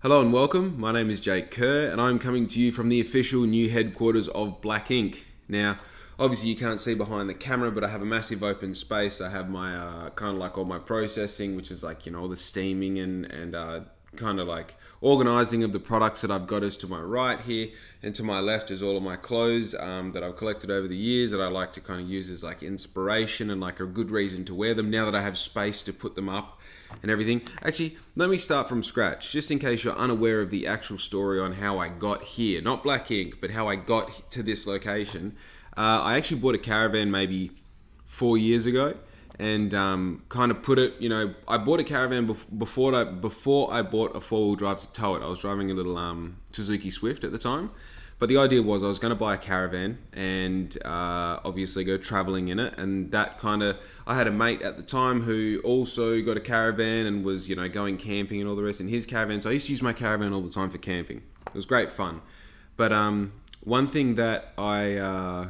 Hello and welcome. My name is Jake Kerr, and I'm coming to you from the official new headquarters of Black Ink. Now, obviously, you can't see behind the camera, but I have a massive open space. I have my uh, kind of like all my processing, which is like you know all the steaming and and uh, kind of like organizing of the products that I've got is to my right here, and to my left is all of my clothes um, that I've collected over the years that I like to kind of use as like inspiration and like a good reason to wear them now that I have space to put them up and everything. Actually, let me start from scratch, just in case you're unaware of the actual story on how I got here. Not Black Ink, but how I got to this location. Uh, I actually bought a caravan maybe four years ago and um, kind of put it. You know, I bought a caravan before I before I bought a four wheel drive to tow it. I was driving a little um, Suzuki Swift at the time, but the idea was I was going to buy a caravan and uh, obviously go traveling in it, and that kind of I had a mate at the time who also got a caravan and was you know going camping and all the rest in his caravan. So I used to use my caravan all the time for camping. It was great fun, but um, one thing that I uh,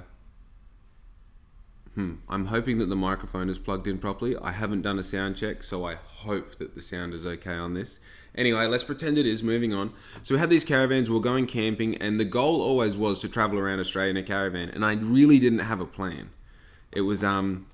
Hmm. I'm hoping that the microphone is plugged in properly. I haven't done a sound check, so I hope that the sound is okay on this. Anyway, let's pretend it is. Moving on. So we had these caravans. We are going camping, and the goal always was to travel around Australia in a caravan. And I really didn't have a plan. It was um,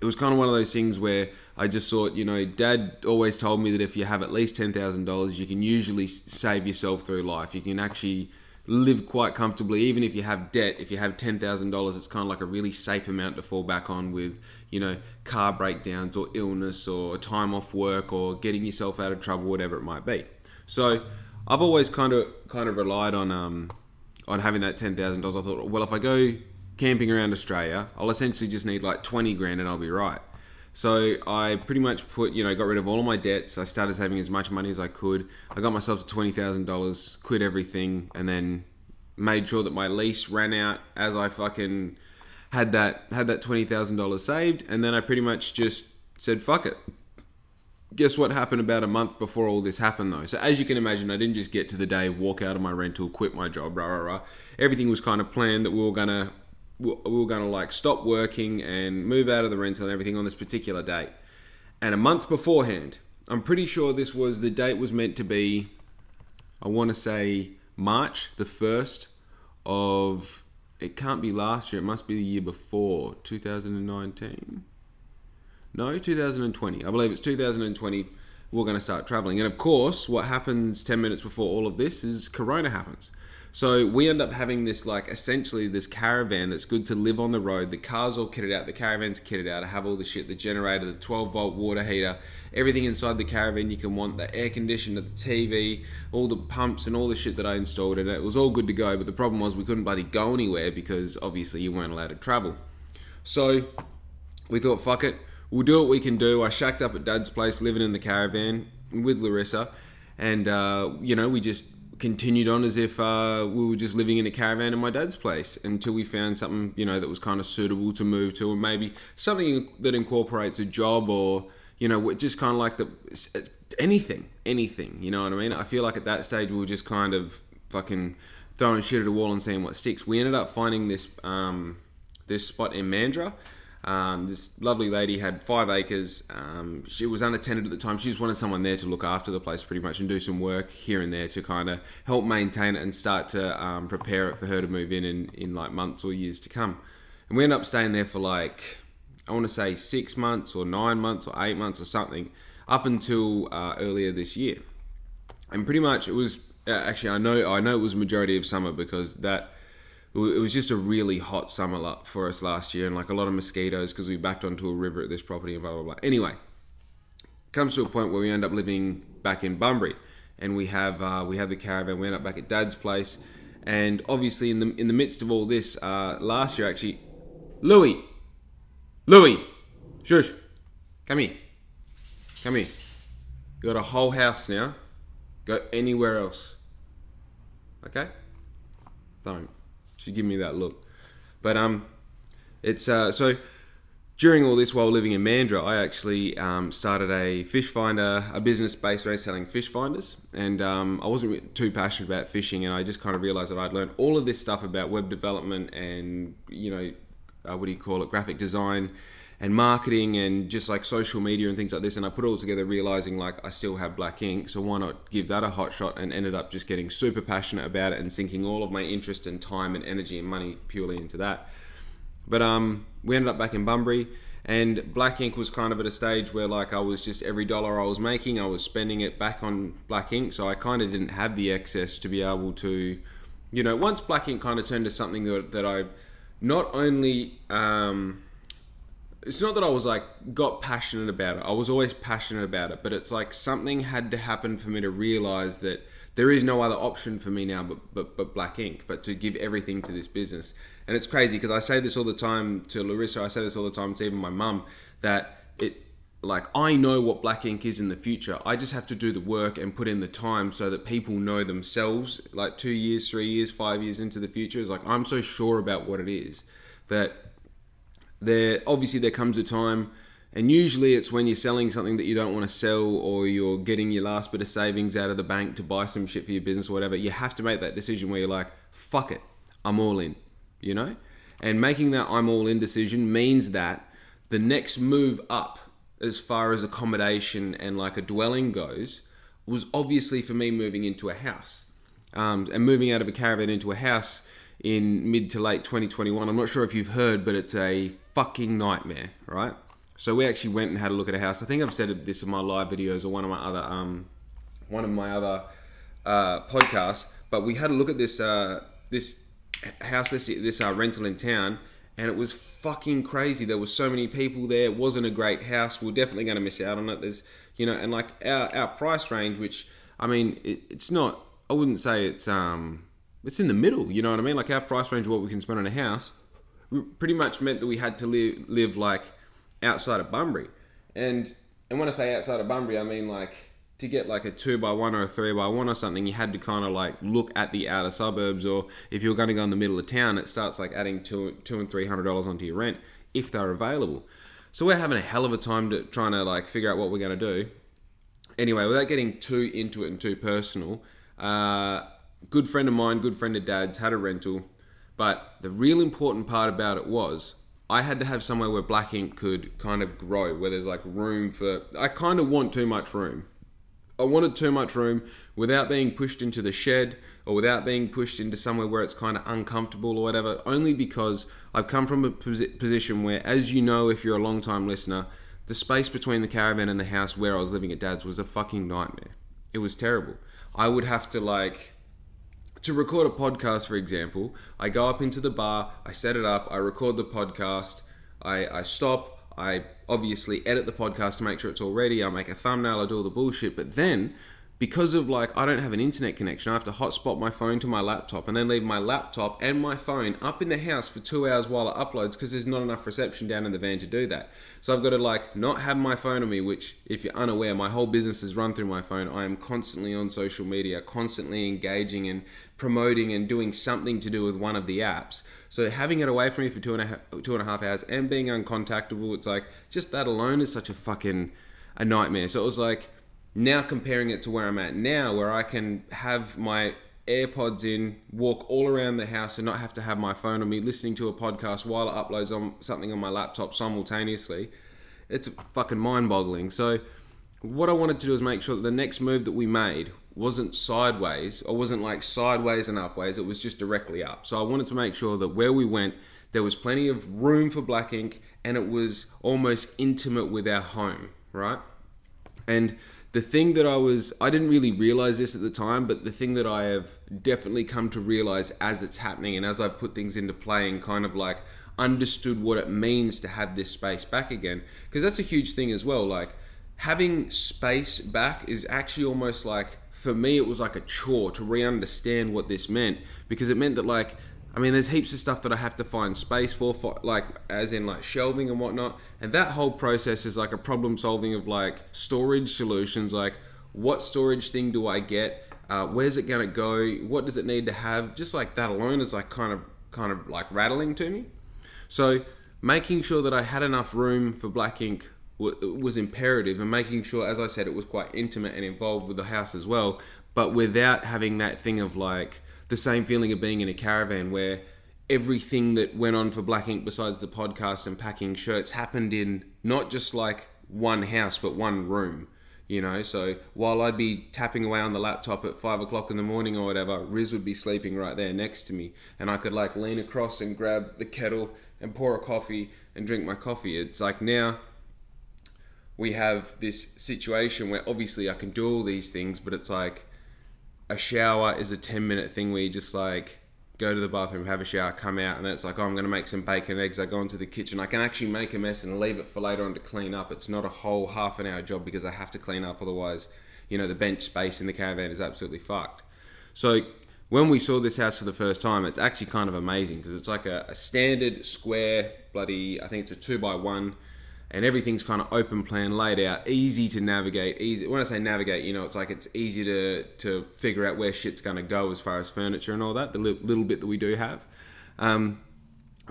it was kind of one of those things where I just thought, you know, Dad always told me that if you have at least ten thousand dollars, you can usually save yourself through life. You can actually live quite comfortably, even if you have debt. If you have ten thousand dollars, it's kind of like a really safe amount to fall back on with, you know, car breakdowns or illness or time off work or getting yourself out of trouble, whatever it might be. So I've always kind of kind of relied on um, on having that ten thousand dollars. I thought, well, if I go camping around Australia, I'll essentially just need like twenty grand and I'll be right. So I pretty much put, you know, got rid of all of my debts. I started saving as much money as I could. I got myself to twenty thousand dollars, quit everything, and then made sure that my lease ran out as I fucking had that had that twenty thousand dollars saved, and then I pretty much just said fuck it. Guess what happened about a month before all this happened though? So as you can imagine, I didn't just get to the day, walk out of my rental, quit my job, rah rah rah. Everything was kind of planned that we were gonna we were going to like stop working and move out of the rental and everything on this particular date. And a month beforehand, I'm pretty sure this was the date was meant to be, I want to say March the 1st of, it can't be last year, it must be the year before, 2019. No, 2020. I believe it's 2020. We're going to start traveling. And of course, what happens 10 minutes before all of this is Corona happens. So we end up having this like essentially this caravan that's good to live on the road. The car's all kitted out, the caravan's kitted out. I have all the shit, the generator, the 12 volt water heater, everything inside the caravan you can want, the air conditioner, the TV, all the pumps and all the shit that I installed and it. Was all good to go, but the problem was we couldn't bloody go anywhere because obviously you weren't allowed to travel. So we thought, fuck it, we'll do what we can do. I shacked up at Dad's place, living in the caravan with Larissa, and uh, you know we just continued on as if uh, we were just living in a caravan in my dad's place until we found something you know that was kind of suitable to move to, or maybe something that incorporates a job or you know just kind of like the anything, anything. You know what I mean? I feel like at that stage we were just kind of fucking throwing shit at a wall and seeing what sticks. We ended up finding this um, this spot in Mandurah um, this lovely lady had five acres. Um, she was unattended at the time. She just wanted someone there to look after the place pretty much and do some work here and there to kind of help maintain it and start to um, prepare it for her to move in, in in like months or years to come. And we ended up staying there for like, I want to say six months or nine months or eight months or something up until uh, earlier this year. And pretty much it was, uh, actually, I know, I know it was majority of summer because that it was just a really hot summer for us last year and like a lot of mosquitoes because we backed onto a river at this property and blah blah blah. Anyway, comes to a point where we end up living back in Bunbury and we have uh, we have the caravan. We end up back at Dad's place, and obviously in the in the midst of all this, uh, last year actually, Louis, Louis, shush, come here, come here. You got a whole house now. Go anywhere else. Okay? Don't. She give me that look. But um, it's uh, so during all this while living in Mandurah, I actually um, started a fish finder, a business based around selling fish finders, and um, I wasn't too passionate about fishing, and I just kind of realized that I'd learned all of this stuff about web development and you know, uh, what do you call it, graphic design, and marketing and just like social media and things like this. And I put it all together, realizing like I still have black ink, so why not give that a hot shot? And ended up just getting super passionate about it and sinking all of my interest and time and energy and money purely into that. But um, we ended up back in Bunbury. And Black Ink was kind of at a stage where like I was just every dollar I was making, I was spending it back on Black Ink. So I kind of didn't have the excess to be able to, you know, once Black Ink kind of turned to something that, that I not only um, it's not that I was like got passionate about it. I was always passionate about it, but it's like something had to happen for me to realize that there is no other option for me now but, but, but black ink, but to give everything to this business. And it's crazy because I say this all the time to Larissa, I say this all the time to even my mum, that it like I know what black ink is in the future. I just have to do the work and put in the time so that people know themselves like two years, three years, five years into the future. It's like I'm so sure about what it is that there obviously there comes a time and usually it's when you're selling something that you don't want to sell or you're getting your last bit of savings out of the bank to buy some shit for your business or whatever, you have to make that decision where you're like, fuck it, I'm all in, you know? And making that I'm all in decision means that the next move up as far as accommodation and like a dwelling goes was obviously for me moving into a house. Um, and moving out of a caravan into a house in mid to late 2021. I'm not sure if you've heard, but it's a fucking nightmare, right? So we actually went and had a look at a house. I think I've said this in my live videos or one of my other um, one of my other uh, podcasts. But we had a look at this uh, this house, this this uh, rental in town, and it was fucking crazy. There was so many people there. It wasn't a great house. We're definitely going to miss out on it. There's you know, and like our our price range, which I mean, it, it's not. I wouldn't say it's um it's in the middle. You know what I mean? Like our price range, what we can spend on a house, pretty much meant that we had to live live like outside of Bunbury. And and when I say outside of Bunbury, I mean like to get like a two by one or a three by one or something, you had to kind of like look at the outer suburbs, or if you were going to go in the middle of town, it starts like adding two two and three hundred dollars onto your rent if they're available. So we're having a hell of a time to trying to like figure out what we're going to do. Anyway, without getting too into it and too personal, uh, good friend of mine, good friend of dad's, had a rental. But the real important part about it was I had to have somewhere where black ink could kind of grow, where there's like room for. I kind of want too much room. I wanted too much room without being pushed into the shed or without being pushed into somewhere where it's kind of uncomfortable or whatever, only because I've come from a position where, as you know, if you're a long time listener, the space between the caravan and the house where I was living at dad's was a fucking nightmare. It was terrible. I would have to like to record a podcast, for example, I go up into the bar, I set it up, I record the podcast, I, I stop, I obviously edit the podcast to make sure it's all ready, I make a thumbnail, I do all the bullshit, but then because of like I don't have an internet connection, I have to hotspot my phone to my laptop and then leave my laptop and my phone up in the house for two hours while it uploads because there's not enough reception down in the van to do that. So I've got to like not have my phone on me, which if you're unaware, my whole business is run through my phone. I am constantly on social media, constantly engaging and promoting and doing something to do with one of the apps. So having it away from me for two and a half, two and a half hours and being uncontactable, it's like just that alone is such a fucking a nightmare. So it was like now comparing it to where I'm at now, where I can have my AirPods in, walk all around the house, and not have to have my phone on me listening to a podcast while it uploads on something on my laptop simultaneously. It's fucking mind boggling. So, what I wanted to do is make sure that the next move that we made wasn't sideways or wasn't like sideways and upways, it was just directly up. So, I wanted to make sure that where we went, there was plenty of room for black ink and it was almost intimate with our home, right? And the thing that I was, I didn't really realize this at the time, but the thing that I have definitely come to realize as it's happening and as I've put things into play and kind of like understood what it means to have this space back again, because that's a huge thing as well. Like having space back is actually almost like, for me, it was like a chore to re understand what this meant because it meant that like I mean, there's heaps of stuff that I have to find space for, for, like as in like shelving and whatnot. And that whole process is like a problem solving of like storage solutions. Like, what storage thing do I get? Uh, where's it gonna go? What does it need to have? Just like that alone is like kind of kind of like rattling to me. So making sure that I had enough room for black ink was imperative, and making sure, as I said, it was quite intimate and involved with the house as well, but without having that thing of like the same feeling of being in a caravan where everything that went on for Black Ink besides the podcast and packing shirts happened in not just like one house but one room you know? So while i'd be tapping away on the laptop at five o'clock in the morning or whatever riz would be sleeping right there next to me and i could like lean across and grab the kettle and pour a coffee and drink my coffee. It's like now we have this situation where obviously i can do all these things but it's like a shower is a 10 minute thing where you just like go to the bathroom, have a shower, come out, and it's like, oh, I'm going to make some bacon and eggs. I go into the kitchen. I can actually make a mess and leave it for later on to clean up. It's not a whole half an hour job because I have to clean up. Otherwise, you know, the bench space in the caravan is absolutely fucked. So when we saw this house for the first time, it's actually kind of amazing because it's like a, a standard square, bloody, I think it's a two by one and everything's kind of open plan laid out easy to navigate easy when i say navigate you know it's like it's easy to to figure out where shit's going to go as far as furniture and all that the li- little bit that we do have. Um,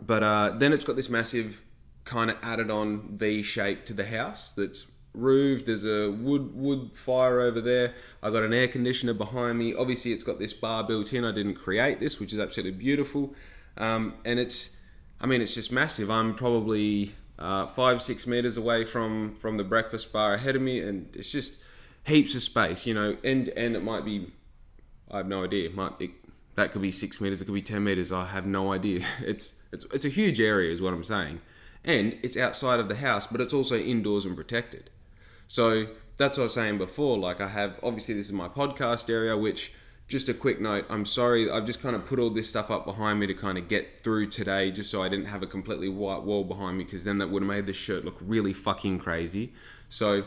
but uh, then it's got this massive kind of added on v shape to the house that's roofed there's a wood wood fire over there i got an air conditioner behind me obviously it's got this bar built in i didn't create this which is absolutely beautiful um, and it's i mean it's just massive i'm probably uh, five six meters away from from the breakfast bar ahead of me, and it's just heaps of space. You know, end to end it might be I have no idea. It might it, that could be six meters. It could be ten meters. I have no idea. It's it's it's a huge area, is what I'm saying, and it's outside of the house, but it's also indoors and protected. So that's what I was saying before. Like I have obviously this is my podcast area, which just a quick note i'm sorry i've just kind of put all this stuff up behind me to kind of get through today just so i didn't have a completely white wall behind me because then that would have made this shirt look really fucking crazy so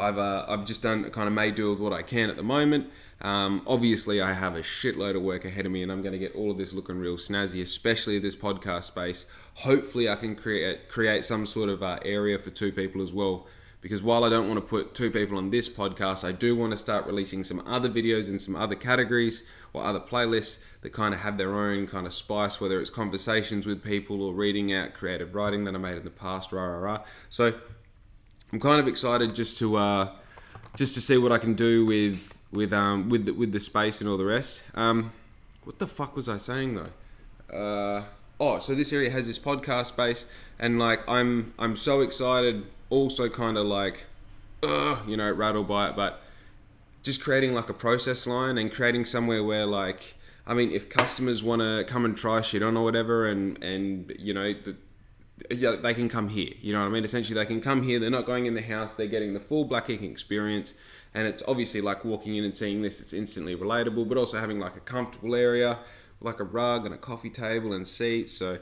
I've, uh, I've just done kind of made do with what I can at the moment. Um, obviously, I have a shitload of work ahead of me, and I'm going to get all of this looking real snazzy, especially this podcast space. Hopefully, I can create create some sort of uh, area for two people as well because while I don't want to put two people on this podcast, I do want to start releasing some other videos in some other categories or other playlists that kind of have their own kind of spice, whether it's conversations with people or reading out creative writing that I made in the past, rah rah rah. So I'm kind of excited just to uh, just to see what I can do with with um with the, with the space and all the rest. Um, what the fuck was I saying though? Uh, oh, so this area has this podcast space, and like I'm I'm so excited also kind of like, uh, you know, rattled by it, but just creating like a process line and creating somewhere where like, I mean, if customers want to come and try shit on or whatever, and and you know, the, yeah, they can come here. You know what I mean? Essentially, they can come here. They're not going in the house. They're getting the full black ink experience, and it's obviously like walking in and seeing this. It's instantly relatable, but also having like a comfortable area, like a rug and a coffee table and seats. So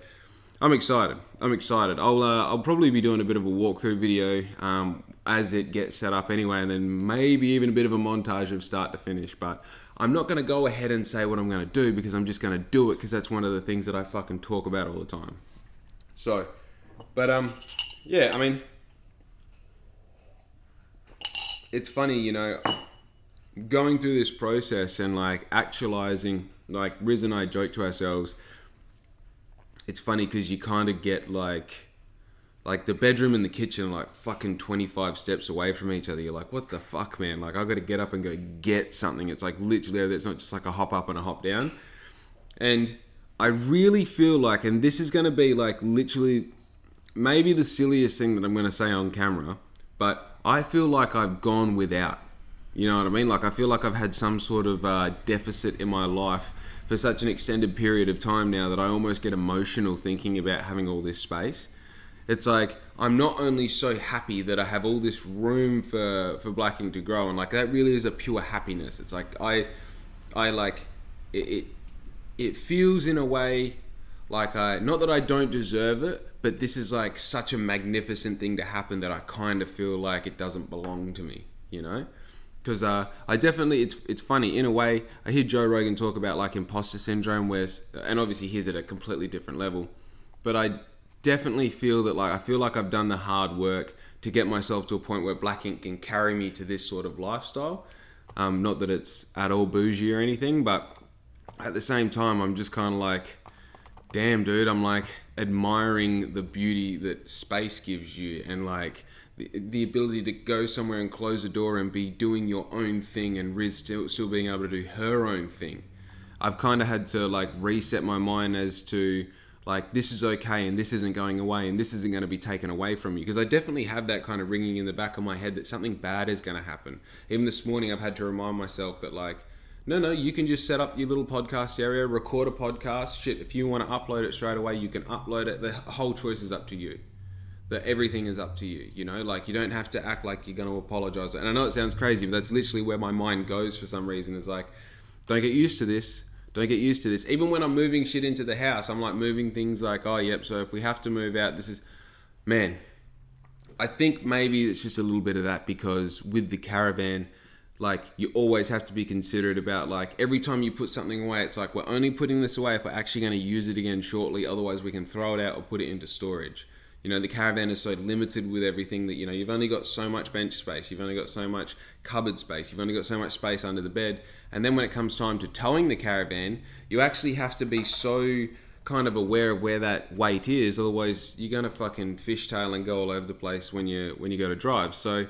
I'm excited. I'm excited. I'll uh, I'll probably be doing a bit of a walkthrough video um, as it gets set up anyway, and then maybe even a bit of a montage of start to finish. But I'm not going to go ahead and say what I'm going to do because I'm just going to do it because that's one of the things that I fucking talk about all the time. So, but um, yeah. I mean, it's funny, you know, going through this process and like actualizing. Like Riz and I joke to ourselves it's funny because you kind of get like like the bedroom and the kitchen are like fucking 25 steps away from each other. You're like what the fuck man? Like i got to get up and go get something. It's like literally it's not just like a hop up and a hop down. And i really feel like and this is to be like literally maybe the silliest thing that i'm to say on camera but i feel like i've gone without. You know what i mean? Like i feel like i've had some sort of uh, deficit in my life for such an extended period of time now that I almost get emotional thinking about having all this space. It's like I'm not only so happy that I have all this room for for Black Ink to grow, and like that really is a pure happiness. It's like I, I like it. It, it feels in a way like I not that I don't deserve it, but this is like such a magnificent thing to happen that I kind of feel like it doesn't belong to me. You know because uh, I definitely it's it's funny in a way. I hear Joe Rogan talk about like imposter syndrome, where and obviously he's at a completely different level, but I definitely feel that like I feel like I've done the hard work to get myself to a point where Black Ink can carry me to this sort of lifestyle. Um, not that it's at all bougie or anything, but at the same time, I'm just kind of like, damn, dude, I'm like admiring the beauty that space gives you and like the, the ability to go somewhere and close a door and be doing your own thing and Riz still, still being able to do her own thing. I've kind of had to like reset my mind as to like this is okay and this isn't going away and this isn't going to be taken away from you because I definitely have that kind of ringing in the back of my head that something bad is going to happen. Even this morning, I've had to remind myself that like no, no, you can just set up your little podcast area, record a podcast. Shit, if you want to upload it straight away, you can upload it. The whole choice is up to you. That everything is up to you. You know, like you don't have to act like you're going to apologize. And I know it sounds crazy, but that's literally where my mind goes for some reason. Is like, don't get used to this. Don't get used to this. Even when I'm moving shit into the house, I'm like moving things like, oh, yep. So if we have to move out, this is, man. I think maybe it's just a little bit of that because with the caravan like you always have to be considerate about like every time you put something away it's like we're only putting this away if we're actually going to use it again shortly otherwise we can throw it out or put it into storage you know the caravan is so limited with everything that you know you've only got so much bench space you've only got so much cupboard space you've only got so much space under the bed and then when it comes time to towing the caravan you actually have to be so kind of aware of where that weight is otherwise you're going to fucking fishtail and go all over the place when you when you go to drive so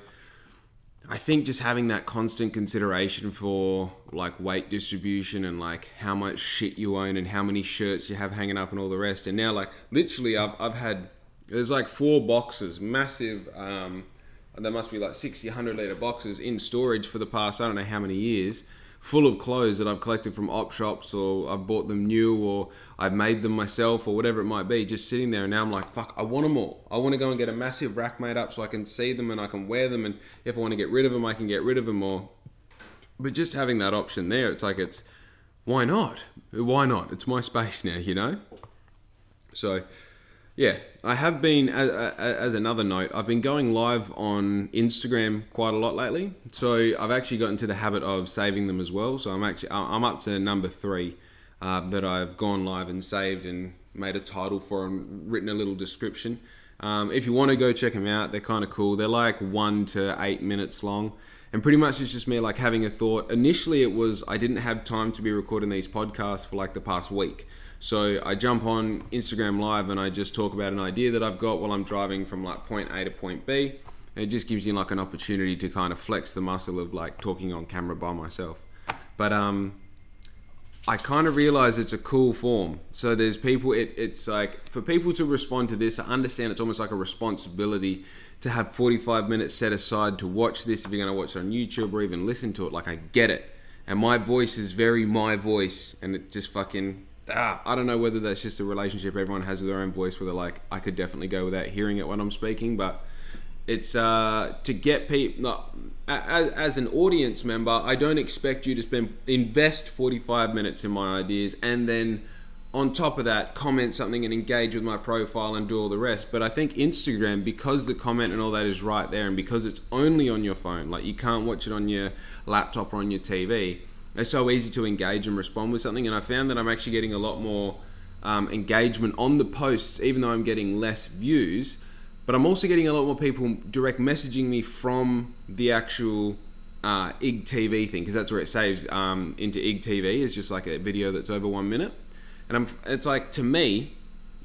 I think just having that constant consideration for like weight distribution and like how much shit you own and how many shirts you have hanging up and all the rest. And now, like, literally, I've, I've had there's like four boxes, massive, um, there must be like 60, 100 litre boxes in storage for the past, I don't know how many years full of clothes that I've collected from op shops or I've bought them new or I've made them myself or whatever it might be, just sitting there and now I'm like, fuck, I want them all. I want to go and get a massive rack made up so I can see them and I can wear them and if I want to get rid of them, I can get rid of them or but just having that option there, it's like it's why not? Why not? It's my space now, you know? So yeah, I have been. As, as, another note, I've been going live on Instagram quite a lot lately. So I've actually got into the habit of saving them as well. So I'm actually I'm up to number three uh, that I've gone live and saved and made a title for and written a little description. Um, if you want to go check them out, they're kind of cool. They're like one to eight minutes long. And pretty much it's just me like having a thought. Initially, it was I didn't have time to be recording these podcasts for like the past week. So I jump on Instagram Live and I just talk about an idea that I've got while I'm driving from like point A to point B. And it just gives you like an opportunity to kind of flex the muscle of like talking on camera by myself. But um, I kind of realize it's a cool form. So there's people, it, it's like for people to respond to this, I understand it's almost like a responsibility to have 45 minutes set aside to watch this if you're going to watch it on YouTube or even listen to it. Like I get it. And my voice is very my voice and it just fucking ah, I don't know whether that's just a relationship everyone has with their own voice, where they're like, I could definitely go without hearing it when I'm speaking, but it's uh, to get people. As, as an audience member, I don't expect you to spend invest 45 minutes in my ideas and then on top of that comment something and engage with my profile and do all the rest but i think instagram because the comment and all that is right there and because it's only on your phone like you can't watch it on your laptop or on your tv it's so easy to engage and respond with something. And I found that I'm actually getting a lot more um, engagement on the posts, even though I'm getting less views. But I'm also getting a lot more people direct messaging me from the actual uh, IG TV thing because that's where it saves um, into IG TV. It's just like a video that's over one minute, and I'm, it's like to me,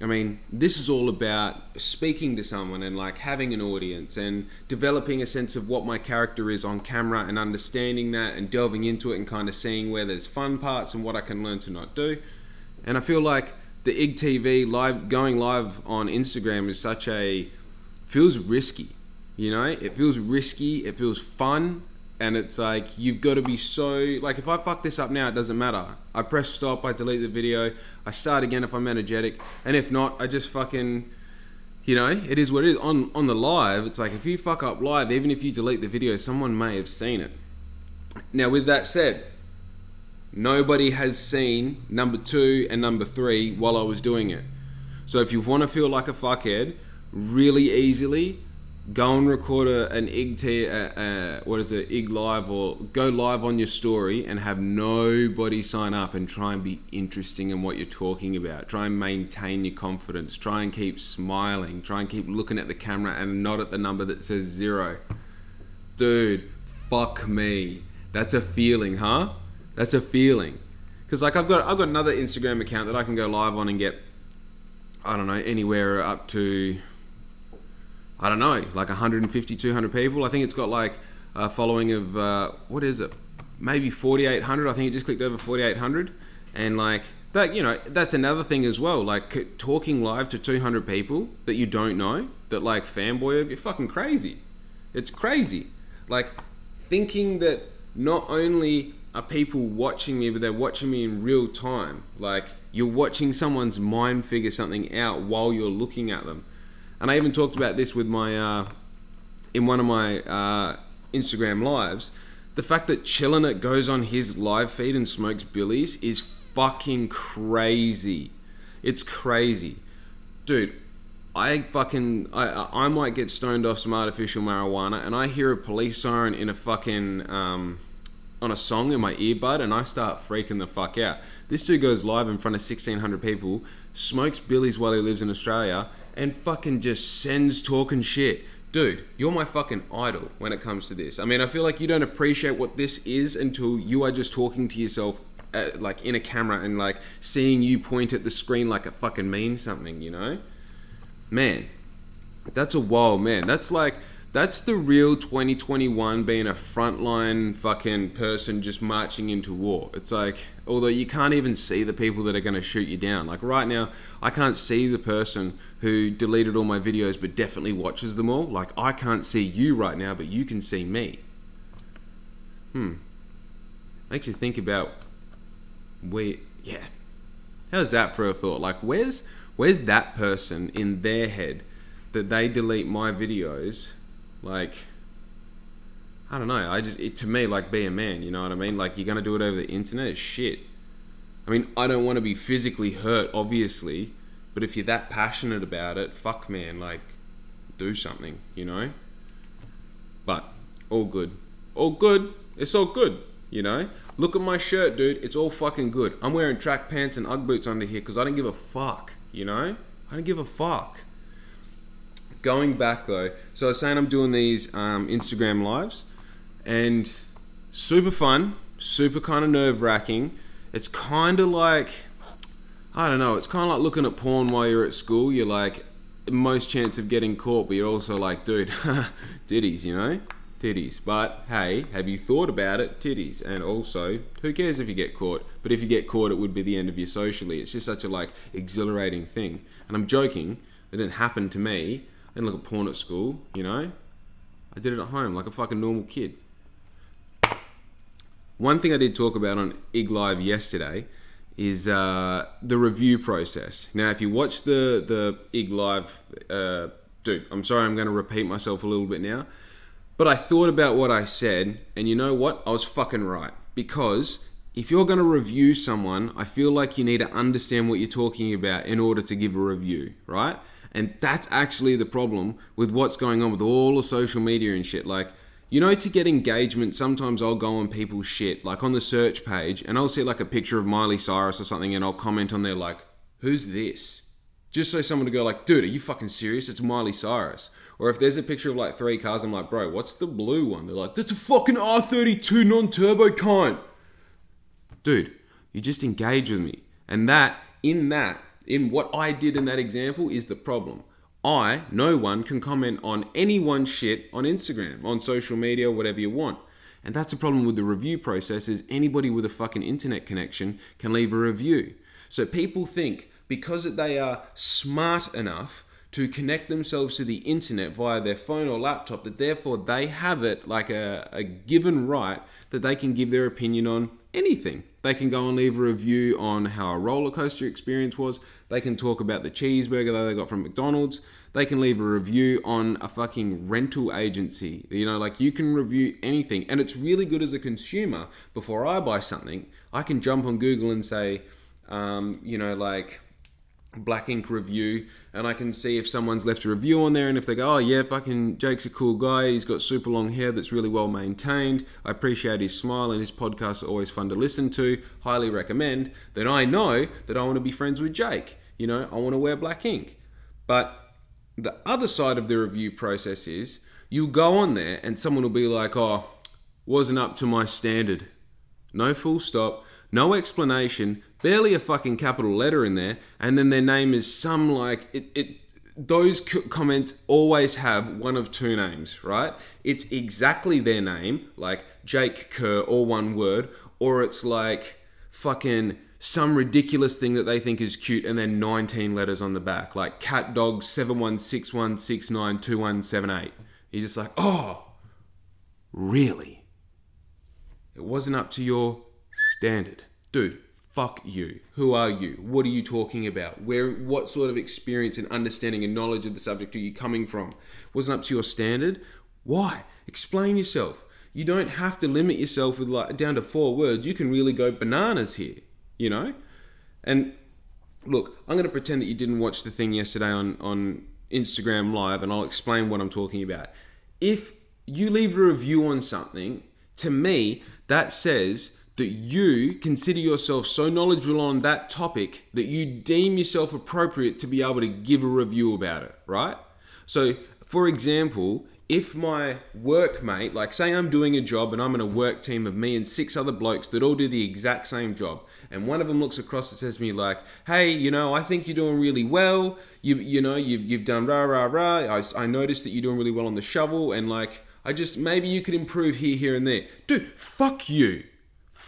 I mean, this is all about speaking to someone and like having an audience and developing a sense of what my character is on camera and understanding that and delving into it and kind of seeing where there's fun parts and what I can learn to not do. And I feel like the IG TV live going live on Instagram is such a feels risky. You know, it feels risky, it feels fun, and it's like you've got to be so like if I fuck this up now, it doesn't matter. I press stop, I delete the video, I start again if I'm energetic, and if not, I just fucking you know, it is what it is. On on the live, it's like if you fuck up live, even if you delete the video, someone may have seen it. Now, with that said, nobody has seen number two and number three while I was doing it. So if you want to feel like a fuckhead, really easily, go and record a, an IG t- uh, uh, what is it IG live or go live on your story and have nobody sign up and try and be interesting in what you're talking about. Try and maintain your confidence. Try and keep smiling. Try and keep looking at the camera and not at the number that says zero. Dude fuck me. That's a feeling huh? That's a feeling. Because like I've got I've got another Instagram account that I can go live on and get I don't know anywhere up to I don't know, like 150, 200 people. I think it's got like a following of, uh, what is it? Maybe 4,800. I think it just clicked over 4,800. and like that, you know, that's another thing as well. Like talking live to 200 people that you don't know, that like fanboy of, you're fucking crazy. It's crazy. Like thinking that not only are people watching me, but they're watching me in real time. Like you're watching someone's mind figure something out while you're looking at them. And I even talked about this with my uh, in one of my uh, Instagram lives. The fact that Chillinit goes on his live feed and smokes billies is fucking crazy. It's crazy, dude. I fucking I I might get stoned off some artificial marijuana, and I hear a police siren in a fucking um, on a song in my earbud, and I start freaking the fuck out. This dude goes live in front of sixteen hundred people, smokes billies while he lives in Australia, and fucking just sends talking shit. Dude, you're my fucking idol when it comes to this. I mean, I feel like you don't appreciate what this is until you are just talking to yourself uh, like in a camera and like seeing you point at the screen like it fucking means something, you know? Man, that's a whoa, man. That's like that's the real 2021 being a frontline fucking person just marching into war. It's like, although you can't even see the people that are going to shoot you down. Like right now, I can't see the person who deleted all my videos but definitely watches them all. Like I can't see you right now, but you can see me. Hmm. Makes you think about we yeah how's that for a thought like where's where's that person in their head that they delete my videos like i don't know i just it, to me like be a man you know what i mean like you're gonna do it over the internet shit i mean i don't want to be physically hurt obviously but if you're that passionate about it fuck man like do something you know but all good all good it's all good you know Look at my shirt, dude. It's all fucking good. I'm wearing track pants and Ugg boots under here because I don't give a fuck, you know? I don't give a fuck. Going back though, so I was saying I'm doing these um, Instagram lives and super fun, super kind of nerve wracking. It's kind of like, I don't know, it's kind of like looking at porn while you're at school. You're like, most chance of getting caught, but you're also like, dude, ditties, you know? titties. But hey, have you thought about it? Titties. And also, who cares if you get caught? But if you get caught, it would be the end of you socially. It's just such a like exhilarating thing. And I'm joking. It didn't happen to me. I didn't look at porn at school. You know, I did it at home like a fucking normal kid. One thing I did talk about on IG Live yesterday is uh, the review process. Now, if you watch the the IG Live, uh, dude, I'm sorry, I'm going to repeat myself a little bit now but I thought about what I said, and you know what? I was fucking right. Because if you're going to review someone, I feel like you need to understand what you're talking about in order to give a review, right? And that's actually the problem with what's going on with all the social media and shit. Like, you know, to get engagement, sometimes I'll go on people's shit, like on the search page, and I'll see like a picture of Miley Cyrus or something, and I'll comment on there like, who's this? Just so someone to go like, dude, are you fucking serious? It's Miley Cyrus. Or if there's a picture of like three cars, I'm like, bro, what's the blue one? They're like, that's a fucking R32 non-turbo kind. Dude, you just engage with me. And that, in that, in what I did in that example is the problem. I, no one, can comment on anyone's shit on Instagram, on social media, whatever you want. And that's the problem with the review process is anybody with a fucking internet connection can leave a review. So people think because they are smart enough to connect themselves to the internet via their phone or laptop that therefore they have it like a, a given right that they can give their opinion on anything. They can go and leave a review on how a roller coaster experience was. They can talk about the cheeseburger that they got from McDonald's. They can leave a review on a fucking rental agency. You know, like you can review anything. And it's really good as a consumer. Before I buy something, I can jump on Google and say, um, you know, like Black Ink review, and I can see if someone's left a review on there, and if they go, "Oh yeah, fucking Jake's a cool guy. He's got super long hair that's really well maintained. I appreciate his smile, and his podcasts are always fun to listen to. Highly recommend." Then I know that I want to be friends with Jake. You know, I want to wear black ink. But the other side of the review process is you go on there, and someone will be like, "Oh, wasn't up to my standard." No full stop, no explanation, barely a fucking capital letter in there, and then their name is some like it. it those comments always have one of two names, right? It's exactly their name, like Jake Kerr, all one word, or it's like fucking some ridiculous thing that they think is cute and then 19 letters on the back, like cat dog 7161692178. You're just like, oh, really? It wasn't up to your standard. Dude, fuck you. Who are you? What are you talking about? Where what sort of experience and understanding and knowledge of the subject are you coming from? Wasn't up to your standard? Why? Explain yourself. You don't have to limit yourself with like down to four words. You can really go bananas here, you know? And look, I'm going to pretend that you didn't watch the thing yesterday on on Instagram live and I'll explain what I'm talking about. If you leave a review on something, to me, that says that you consider yourself so knowledgeable on that topic that you deem yourself appropriate to be able to give a review about it, right? So, for example, if my workmate, like say I'm doing a job and I'm in a work team of me and six other blokes that all do the exact same job, and one of them looks across and says to me like, "Hey, you know, I think you're doing really well. You, you know, you've you've done rah rah rah. I, I noticed that you're doing really well on the shovel, and like, I just maybe you could improve here, here, and there, dude. Fuck you,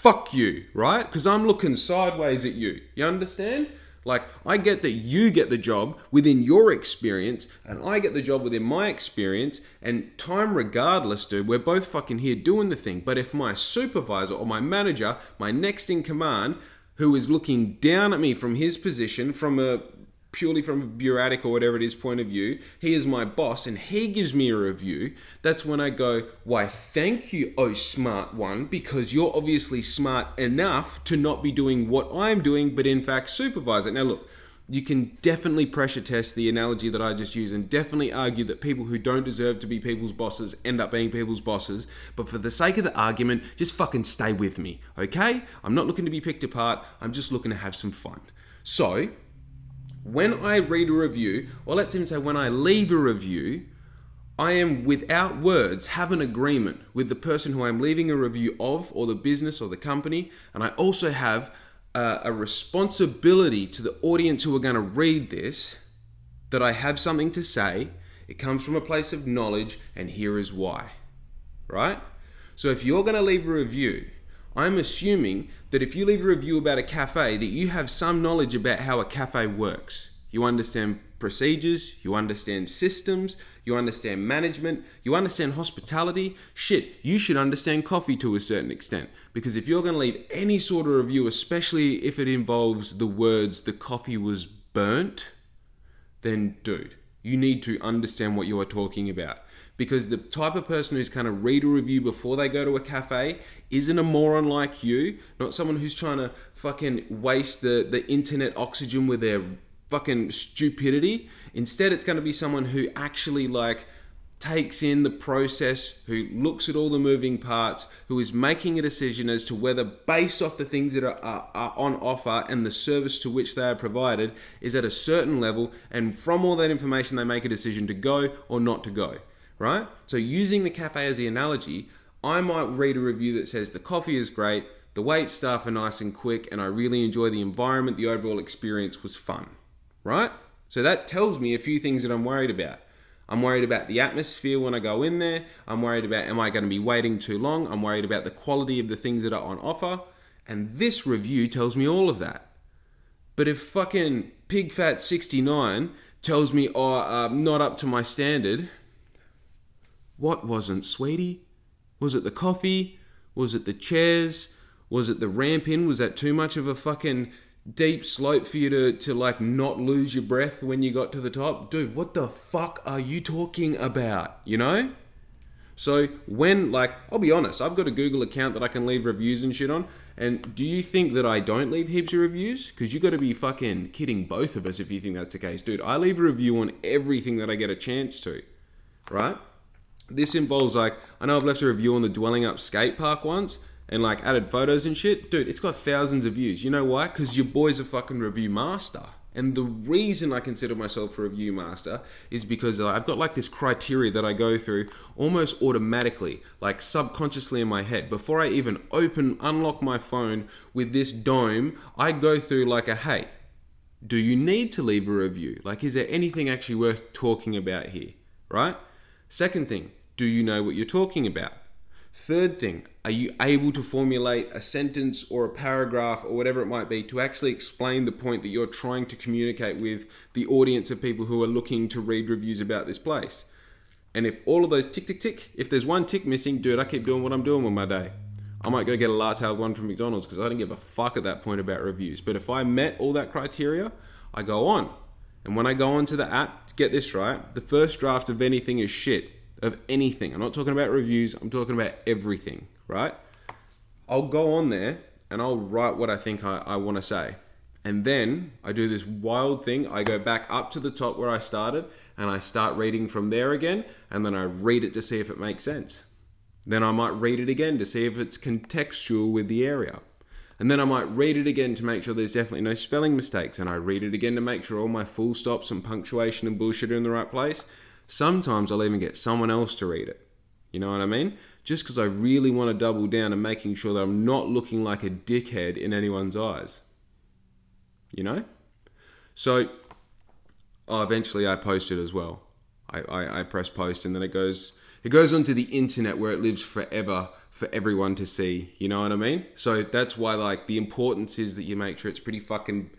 fuck you, right? Because I'm looking sideways at you. You understand? Like, I get that you get the job within your experience, and I get the job within my experience, and time regardless, dude, we're both fucking here doing the thing. But if my supervisor or my manager, my next in command, who is looking down at me from his position, from a purely from a bureaucratic or whatever it is point of view, he is my boss and he gives me a review, that's when I go, Why, thank you, oh smart one, because you're obviously smart enough to not be doing what I'm doing, but in fact supervise it. Now, look, you can definitely pressure test the analogy that I just used and definitely argue that people who don't deserve to be people's bosses end up being people's bosses. But for the sake of the argument, just fucking stay with me, okay? I'm not looking to be picked apart, I'm just looking to have some fun. So, when I read a review, or let's even say when I leave a review, I am without words have an agreement with the person who I'm leaving a review of, or the business or the company, and I also have a, a responsibility to the audience who are going to read this that I have something to say. It comes from a place of knowledge, and here is why. Right? So if you're going to leave a review, I'm assuming that if you leave a review about a cafe, that you have some knowledge about how a cafe works. You understand procedures, you understand systems, you understand management, you understand hospitality. Shit, you should understand coffee to a certain extent. Because if you're going to leave any sort of review, especially if it involves the words, the coffee was burnt, then dude, you need to understand what you are talking about because the type of person who's kind of read a review before they go to a cafe isn't a moron like you, not someone who's trying to fucking waste the, the internet oxygen with their fucking stupidity. Instead, it's going to be someone who actually like takes in the process, who looks at all the moving parts, who is making a decision as to whether, based off the things that are, are, are, on offer and the service to which they are provided, is at a certain level, and from all that information, they make a decision to go or not to go right? So using the cafe as the analogy, I might read a review that says the coffee is great, the wait staff are nice and quick, and I really enjoy the environment, the overall experience was fun, right? So that tells me a few things that I'm worried about. I'm worried about the atmosphere when I go in there. I'm worried about am I going to be waiting too long? I'm worried about the quality of the things that are on offer. And this review tells me all of that. But if fucking PigFat69 tells me, oh, uh, not up to my standard, what wasn't, sweetie? Was it the coffee? Was it the chairs? Was it the ramp in? Was that too much of a fucking deep slope for you to, to like not lose your breath when you got to the top? Dude, what the fuck are you talking about? You know? So when like I'll be honest, I've got a Google account that I can leave reviews and shit on. And do you think that I don't leave heaps of reviews? Because you got to be fucking kidding both of us if you think that's the case, dude. I leave a review on everything that I get a chance to, right? This involves like I know I've left a review on the Dwellingup skate park once and like added photos and shit. Dude, it's got thousands of views. You know why? Because your boy's a fucking review master. And the reason I consider myself a review master is because I've got like this criteria that I go through almost automatically, like subconsciously in my head. Before I even open, unlock my phone with this dome, I go through like a hey, do you need to leave a review? Like, is there anything actually worth talking about here? Right? Second thing, do you know what you're talking about? Third thing, are you able to formulate a sentence or a paragraph or whatever it might be to actually explain the point that you're trying to communicate with the audience of people who are looking to read reviews about this place? And if all of those tick, tick, tick, if there's one tick missing, dude, I keep doing what I'm doing with my day. I might go get a latte one from McDonald's because I don't give a fuck at that point about reviews. But if I met all that criteria, I go on. And when I go onto the app, get this right, the first draft of anything is shit. Of anything. I'm not talking about reviews, I'm talking about everything, right? I'll go on there and I'll write what I think I, I want to say. And then I do this wild thing. I go back up to the top where I started and I start reading from there again. And then I read it to see if it makes sense. Then I might read it again to see if it's contextual with the area. And then I might read it again to make sure there's definitely no spelling mistakes. And I read it again to make sure all my full stops and punctuation and bullshit are in the right place. Sometimes I'll even get someone else to read it. You know what I mean? Just because I really want to double down and making sure that I'm not looking like a dickhead in anyone's eyes. You know? So, oh, eventually I post it as well. I, I, I press post and then it goes it goes onto the internet where it lives forever for everyone to see. You know what I mean? So that's why like the importance is that you make sure it's pretty fucking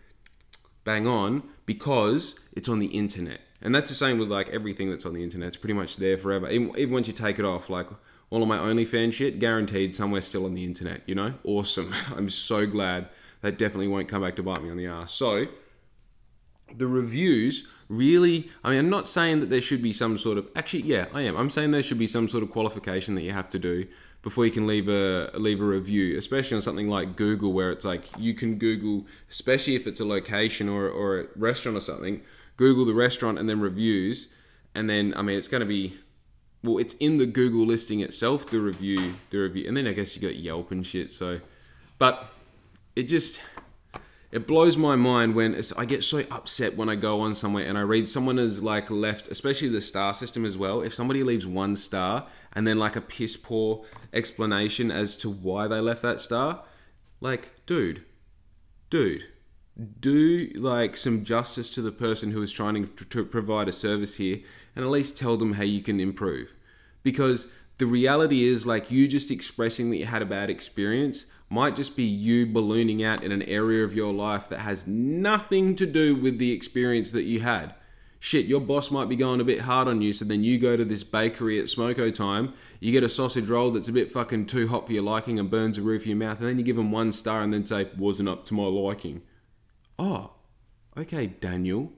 bang on because it's on the internet. And that's the same with like everything that's on the internet. It's pretty much there forever. Even, even once you take it off, like all of my OnlyFans shit, guaranteed somewhere still on the internet. You know, awesome. I'm so glad. That definitely won't come back to bite me on the ass. So the reviews really i mean i'm not saying that there should be some sort of actually yeah i am i'm saying there should be some sort of qualification that you have to do before you can leave a leave a review especially on something like google where it's like you can google especially if it's a location or, or a restaurant or something google the restaurant and then reviews. And then i mean it's going to be well it's in the google listing itself the review the review. And then i guess you got yelp and shit so. But it just it blows my mind when I get so upset when I go on somewhere and I read someone has like left, especially the star system as well. If somebody leaves one star and then like a piss poor explanation as to why they left that star, like, dude, dude, do like some justice to the person who is trying to, to provide a service here and at least tell them how you can improve. Because the reality is, like, you just expressing that you had a bad experience might just be you ballooning out in an area of your life that has nothing to do with the experience that you had. Shit, your boss might be going a bit hard on you, so then you go to this bakery at smoko time, you get a sausage roll that's a bit fucking too hot for your liking and burns the roof of your mouth, and then you give them one star and then say, wasn't up to my liking. Oh, okay, Daniel.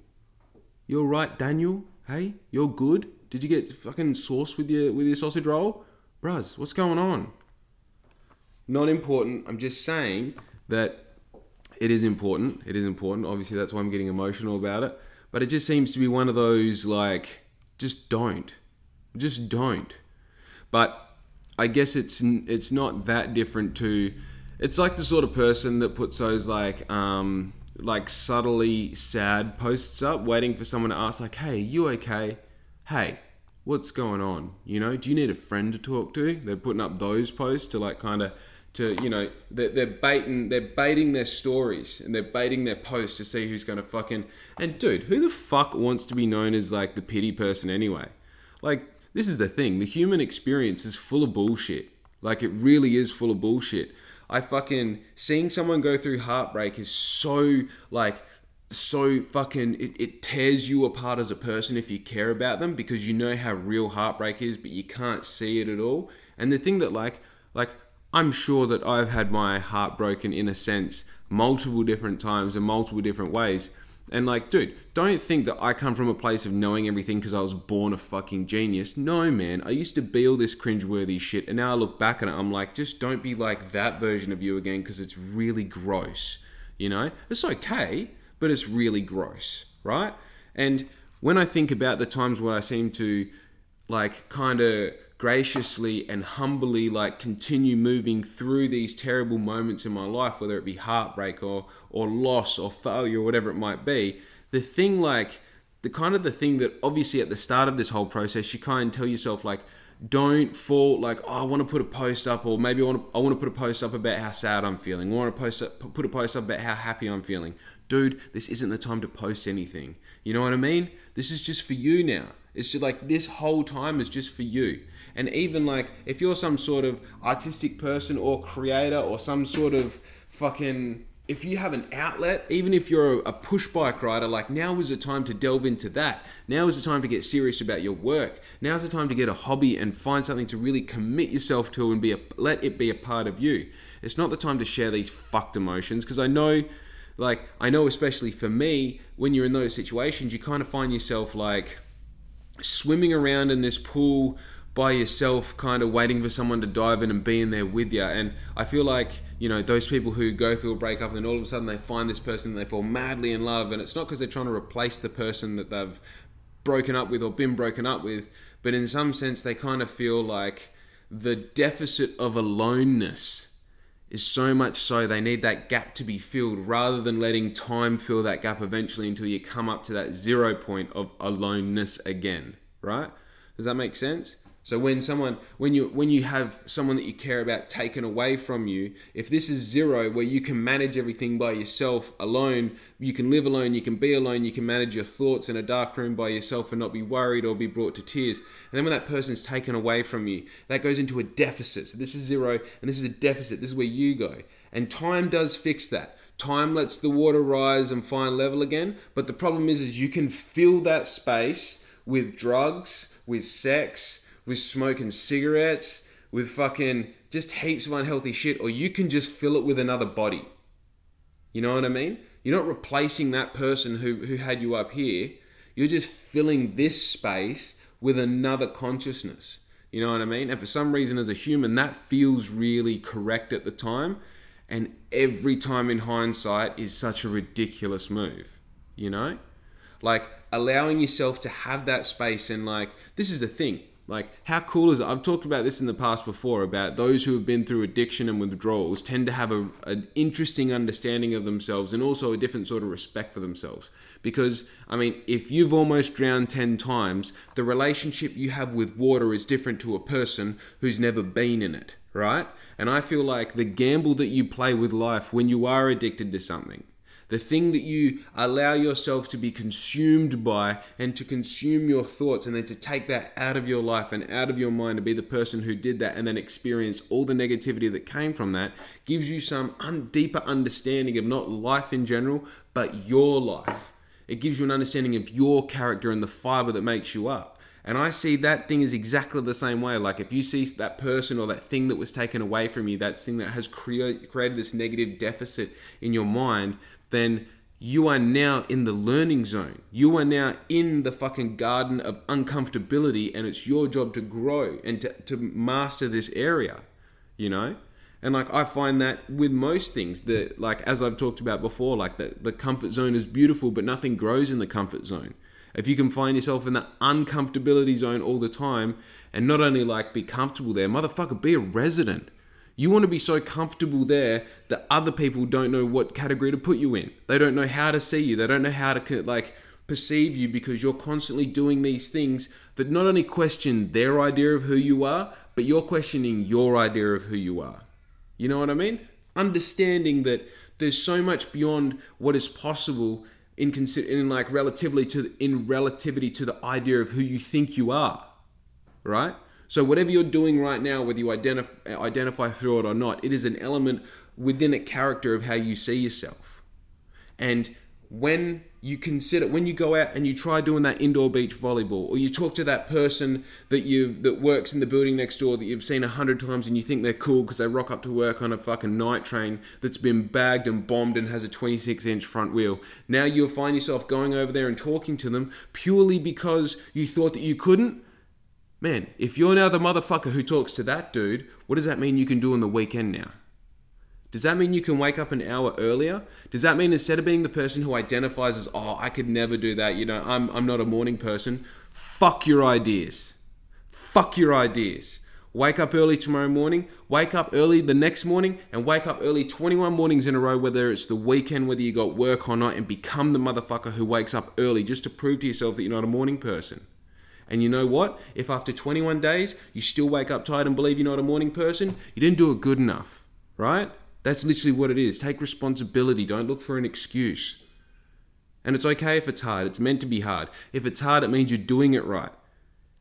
You're right, Daniel. Hey, you're good. Did you get fucking sauce with your with your sausage roll? Bruz, what's going on? not important. I'm just saying that it is important. It is important. Obviously, that's why I'm getting emotional about it. But it just seems to be one of those like, just don't, just don't. But I guess it's it's not that different to. It's like the sort of person that puts those like um like subtly sad posts up, waiting for someone to ask like, "Hey, are you okay? Hey, what's going on? You know, do you need a friend to talk to?" They're putting up those posts to like kind of to you know they're, they're baiting they're baiting their stories and they're baiting their posts to see who's gonna fucking and dude who the fuck wants to be known as like the pity person anyway like this is the thing the human experience is full of bullshit like it really is full of bullshit i fucking seeing someone go through heartbreak is so like so fucking it, it tears you apart as a person if you care about them because you know how real heartbreak is but you can't see it at all and the thing that like like I'm sure that I've had my heart broken in a sense multiple different times and multiple different ways. And like, dude, don't think that I come from a place of knowing everything because I was born a fucking genius. No, man. I used to be all this cringeworthy shit, and now I look back it, I'm like, just don't be like that version of you again because it's really gross. You know? It's okay, but it's really gross, right? And when I think about the times where I seem to, like, kind of graciously and humbly like continue moving through these terrible moments in my life whether it be heartbreak or or loss or failure or whatever it might be the thing like the kind of the thing that obviously at the start of this whole process you kind of tell yourself like don't fall like oh I want to put a post up or maybe I want to, I want to put a post up about how sad I'm feeling I want to post up, put a post up about how happy I'm feeling. Dude this isn't the time to post anything. You know what I mean? This is just for you now. It's just like this whole time is just for you And even like if you're some sort of artistic person or creator or some sort of fucking if you have an outlet, even if you're a push bike rider, like now is the time to delve into that. Now is the time to get serious about your work. Now is the time to get a hobby and find something to really commit yourself to and be a, let it be a part of you. It's not the time to share these fucked emotions because I know, like, I know especially for me, when you're in those situations, you kind of find yourself like swimming around in this pool by yourself, kind of waiting for someone to dive in and be in there with you. And I feel like, you know, those people who go through a breakup and then all of a sudden they find this person and they fall madly in love. And it's not because they're trying to replace the person that they've broken up with or been broken up with, but in some sense they kind of feel like the deficit of aloneness is so much so they need that gap to be filled rather than letting time fill that gap eventually until you come up to that zero point of aloneness again, right? Does that make sense? So when someone when you when you have someone that you care about taken away from you, if this is zero where you can manage everything by yourself alone, you can live alone, you can be alone, you can manage your thoughts in a dark room by yourself and not be worried or be brought to tears. And then when that person's taken away from you, that goes into a deficit. So this is zero and this is a deficit. This is where you go. And time does fix that. Time lets the water rise and find level again, but the problem is is you can fill that space with drugs, with sex, with smoking cigarettes, with fucking just heaps of unhealthy shit, or you can just fill it with another body. You know what I mean? You're not replacing that person who, who had you up here. You're just filling this space with another consciousness. You know what I mean? And for some reason, as a human, that feels really correct at the time. And every time in hindsight is such a ridiculous move. You know? Like allowing yourself to have that space and, like, this is the thing like, how cool is it? I've talked about this in the past before about those who have been through addiction and withdrawals tend to have a, an interesting understanding of themselves and also a different sort of respect for themselves. Because, I mean, if you've almost drowned 10 times, the relationship you have with water is different to a person who's never been in it, right? And I feel like the gamble that you play with life when you are addicted to something the thing that you allow yourself to be consumed by and to consume your thoughts and then to take that out of your life and out of your mind to be the person who did that and then experience all the negativity that came from that gives you some un- deeper understanding of not life in general but your life it gives you an understanding of your character and the fiber that makes you up and I see that thing is exactly the same way. Like if you see that person or that thing that was taken away from you, that thing that has crea- created this negative deficit in your mind, then you are now in the learning zone. You are now in the fucking garden of uncomfortability, and it's your job to grow and to, to master this area, you know? And like I find that with most things that like as I've talked about before, like the, the comfort zone is beautiful, but nothing grows in the comfort zone. If you can find yourself in the uncomfortability zone all the time and not only like be comfortable there, motherfucker, be a resident. You want to be so comfortable there that other people don't know what category to put you in. They don't know how to see you. They don't know how to like perceive you because you're constantly doing these things that not only question their idea of who you are, but you're questioning your idea of who you are. You know what I mean? Understanding that there's so much beyond what is possible in consider in like relatively to in relativity to the idea of who you think you are. Right? So whatever you're doing right now, whether you identif- identify through it or not, it is an element within a character of how you see yourself. And when you consider when you go out and you try doing that indoor beach volleyball or you talk to that person that you that works in the building next door that you've seen a hundred times and you think they're cool because they rock up to work on a fucking night train that's been bagged and bombed and has a 26 inch front wheel now you'll find yourself going over there and talking to them purely because you thought that you couldn't Man, if you're now the motherfucker who talks to that dude, what does that mean you can do on the weekend now? Does that mean you can wake up an hour earlier? Does that mean instead of being the person who identifies as, oh, I could never do that, you know, I'm, I'm not a morning person, fuck your ideas. Fuck your ideas. Wake up early tomorrow morning, wake up early the next morning, and wake up early 21 mornings in a row, whether it's the weekend, whether you got work or not, and become the motherfucker who wakes up early just to prove to yourself that you're not a morning person. And you know what? If after 21 days you still wake up tired and believe you're not a morning person, you didn't do it good enough, right? That's literally what it is. Take responsibility. Don't look for an excuse. And it's okay if it's hard. It's meant to be hard. If it's hard, it means you're doing it right.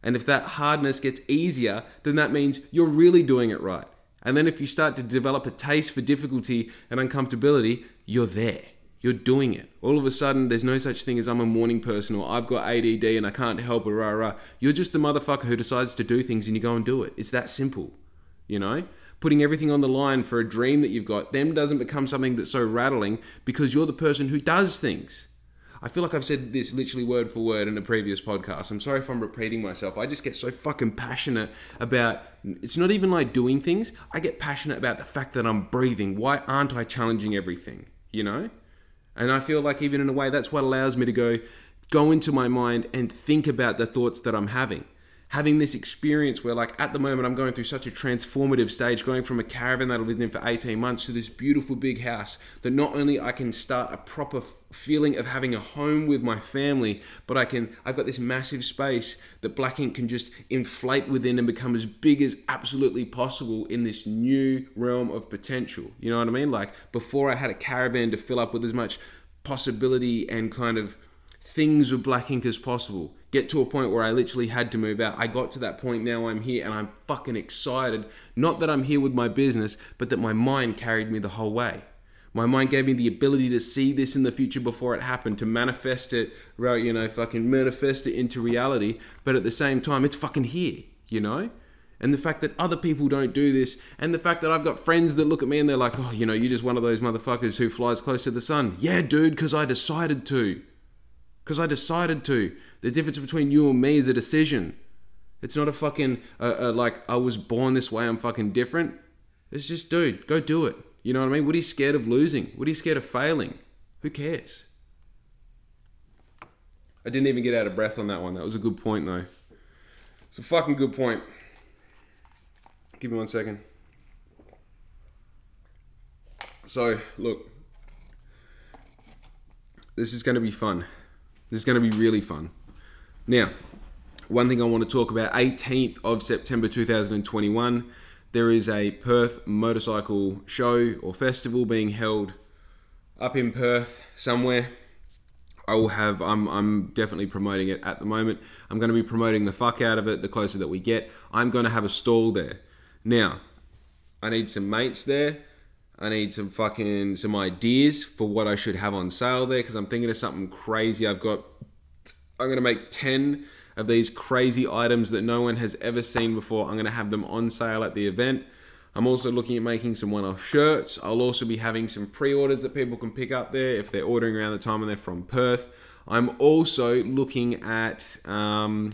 And if that hardness gets easier, then that means you're really doing it right. And then if you start to develop a taste for difficulty and uncomfortability, you're there. You're doing it. All of a sudden, there's no such thing as I'm a morning person or I've got ADD and I can't help it, rah, rah. You're just the motherfucker who decides to do things and you go and do it. It's that simple, you know? Putting everything on the line for a dream that you've got then doesn't become something that's so rattling because you're the person who does things. I feel like I've said this literally word for word in a previous podcast. I'm sorry if I'm repeating myself. I just get so fucking passionate about it's not even like doing things. I get passionate about the fact that I'm breathing. Why aren't I challenging everything? You know? And I feel like even in a way that's what allows me to go go into my mind and think about the thoughts that I'm having having this experience where like at the moment I'm going through such a transformative stage going from a caravan that I've lived in for 18 months to this beautiful big house that not only I can start a proper feeling of having a home with my family but I can I've got this massive space that black ink can just inflate within and become as big as absolutely possible in this new realm of potential. You know what I mean? Like before I had a caravan to fill up with as much possibility and kind of things with black ink as possible get to a point where I literally had to move out. I got to that point now I'm here and I'm fucking excited. Not that I'm here with my business, but that my mind carried me the whole way. My mind gave me the ability to see this in the future before it happened, to manifest it, right, you know, fucking manifest it into reality. But at the same time, it's fucking here, you know? And the fact that other people don't do this, and the fact that I've got friends that look at me and they're like, oh, you know, you're just one of those motherfuckers who flies close to the sun. Yeah, dude, because I decided to. Because I decided to. The difference between you and me is a decision. It's not a fucking, uh, uh, like, I was born this way, I'm fucking different. It's just, dude, go do it. You know what I mean? What are you scared of losing? What are you scared of failing? Who cares? I didn't even get out of breath on that one. That was a good point, though. It's a fucking good point. Give me one second. So, look, this is going to be fun. This is going to be really fun. Now, one thing I want to talk about 18th of September 2021, there is a Perth motorcycle show or festival being held up in Perth somewhere. I will have I'm I'm definitely promoting it at the moment. I'm going to be promoting the fuck out of it the closer that we get. I'm going to have a stall there. Now, I need some mates there. I need some fucking some ideas for what I should have on sale there because I'm thinking of something crazy. I've got I'm gonna make ten of these crazy items that no one has ever seen before. I'm gonna have them on sale at the event. I'm also looking at making some one-off shirts. I'll also be having some pre-orders that people can pick up there if they're ordering around the time and they're from Perth. I'm also looking at um,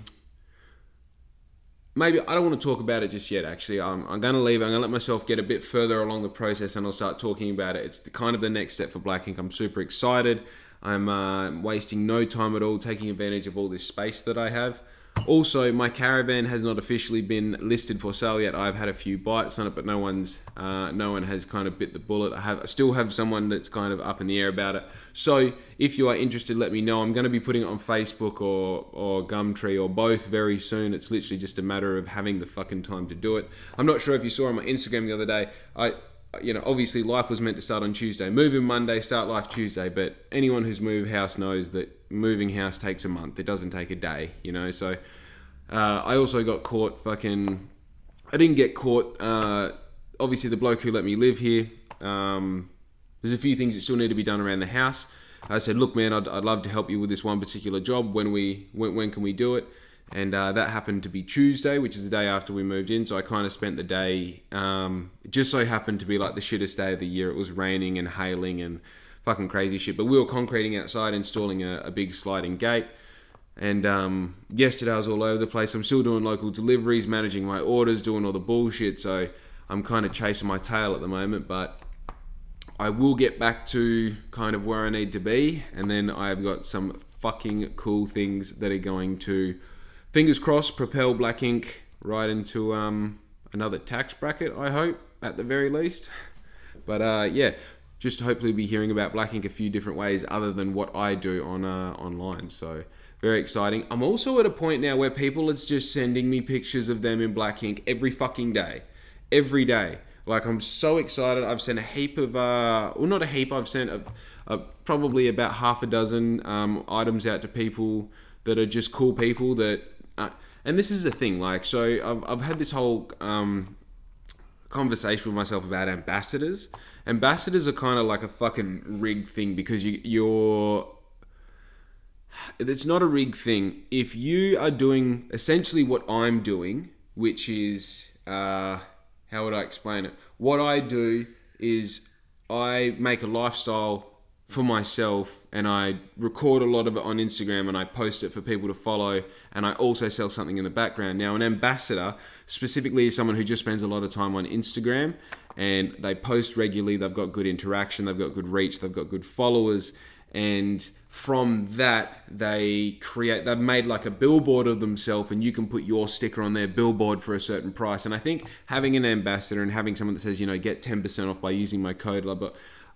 maybe I don't want to talk about it just yet. Actually, I'm, I'm going to leave. I'm going to let myself get a bit further along the process, and I'll start talking about it. It's the, kind of the next step for Black Ink. I'm super excited. I'm uh, wasting no time at all, taking advantage of all this space that I have. Also, my caravan has not officially been listed for sale yet. I've had a few bites on it, but no one's, uh, no one has kind of bit the bullet. I have, I still have someone that's kind of up in the air about it. So, if you are interested, let me know. I'm going to be putting it on Facebook or or Gumtree or both very soon. It's literally just a matter of having the fucking time to do it. I'm not sure if you saw on my Instagram the other day. I you know, obviously life was meant to start on Tuesday. Moving Monday, start life Tuesday. But anyone who's moved house knows that moving house takes a month. It doesn't take a day, you know. So uh, I also got caught fucking. I didn't get caught. Uh, obviously, the bloke who let me live here. Um, there's a few things that still need to be done around the house. I said, look, man, I'd, I'd love to help you with this one particular job. When we when, when can we do it? and uh, that happened to be Tuesday, which is the day after we moved in. So I kind of spent the day. Um, just so happened to be like the shittest day of the year. It was raining and hailing and fucking crazy shit. But we were concreting outside, installing a, a big sliding gate. And um, yesterday I was all over the place. I'm still doing local deliveries, managing my orders, doing all the bullshit. So I'm kind of chasing my tail at the moment, but I will get back to kind of where I need to be. And then I've got some fucking cool things that are going to fingers crossed, propel Black Ink right into um, another tax bracket. I hope at the very least. But uh, yeah, just hopefully be hearing about Black Ink a few different ways other than what I do on uh, online. So very exciting. I'm also at a point now where people are just sending me pictures of them in Black Ink every fucking day, every day. Like I'm so excited. I've sent a heap of, uh, well, not a heap. I've sent a, a, probably about half a dozen um, items out to people that are just cool people that uh, and this is the thing, like, so I've, I've had this whole um, conversation with myself about ambassadors. Ambassadors are kind of like a fucking rigged thing because you, you're. It's not a rigged thing. If you are doing essentially what I'm doing, which is. Uh, how would I explain it? What I do is I make a lifestyle for myself and I record a lot of it on Instagram and I post it for people to follow and I also sell something in the background. Now, an ambassador specifically is someone who just spends a lot of time on Instagram and they post regularly, they've got good interaction, they've got good reach, they've got good followers and from that they create they've made like a billboard of themselves and you can put your sticker on their billboard for a certain price and i think having an ambassador and having someone that says you know get 10% off by using my code blah, blah,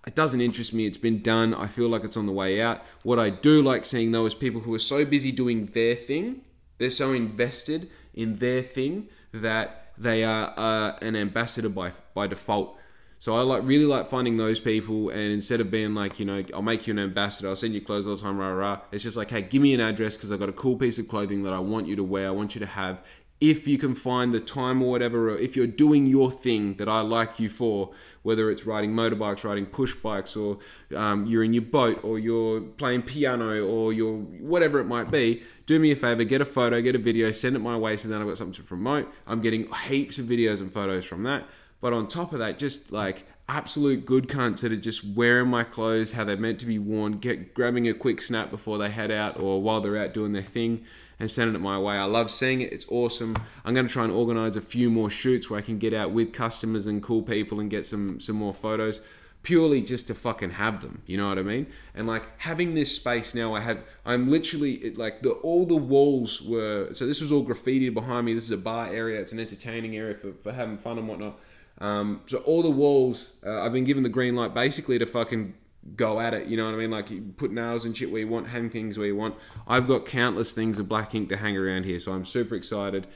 it doesn't interest me. It's been done. I feel like it's on the way out. What I do like seeing though is people who are so busy doing their thing, they're so invested in their thing that they are uh, an ambassador by by default. So I like really like finding those people, and instead of being like, you know, I'll make you an ambassador, I'll send you clothes all the time, rah rah. It's just like, hey, give me an address because I've got a cool piece of clothing that I want you to wear. I want you to have. If you can find the time or whatever, or if you're doing your thing that I like you for, whether it's riding motorbikes, riding push bikes, or um, you're in your boat, or you're playing piano, or you're whatever it might be, do me a favor, get a photo, get a video, send it my way, so then I've got something to promote. I'm getting heaps of videos and photos from that. But on top of that, just like absolute good cunts that are just wearing my clothes how they're meant to be worn, get grabbing a quick snap before they head out or while they're out doing their thing and sending it my way. I love seeing it. It's awesome. I'm going to try and organize a few more shoots where I can get out with customers and cool people and get some some more photos purely just to fucking have them you know what i mean and like having this space now i have i'm literally it, like the all the walls were so this was all graffiti behind me this is a bar area it's an entertaining area for, for having fun and whatnot um, so all the walls uh, i've been given the green light basically to fucking go at it. You know what I mean? Like you put nails and shit where you want, hang things where you want. I've got countless things of black ink to hang around here, so I'm super excited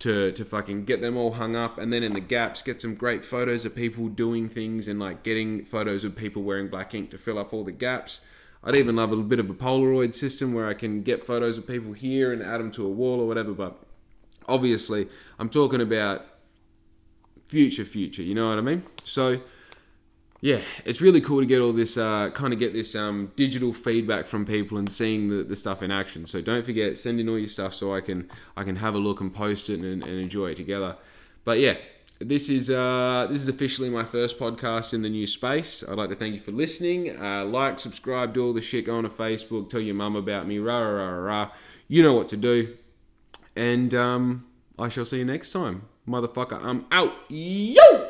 to to fucking get them all hung up, and then in the gaps get some great photos of people doing things and like getting photos of people wearing black ink to fill up all the gaps. I'd even love a little bit of a Polaroid system where I can get photos of people here and add them to a wall or whatever. But obviously, I'm talking about future, future. You know what I mean? So yeah, it's really cool to get all this, uh, kind of get this um, digital feedback from people and seeing the, the stuff in action. So don't forget, send in all your stuff so I can I can have a look and post it and, and enjoy it together. But yeah, this is uh, this is officially my first podcast in the new space. I'd like to thank you for listening. Uh, like, subscribe, do all the shit. Go on to Facebook, tell your mum about me. Rah rah rah rah. You know what to do. And um, I shall see you next time, motherfucker. I'm out. Yo.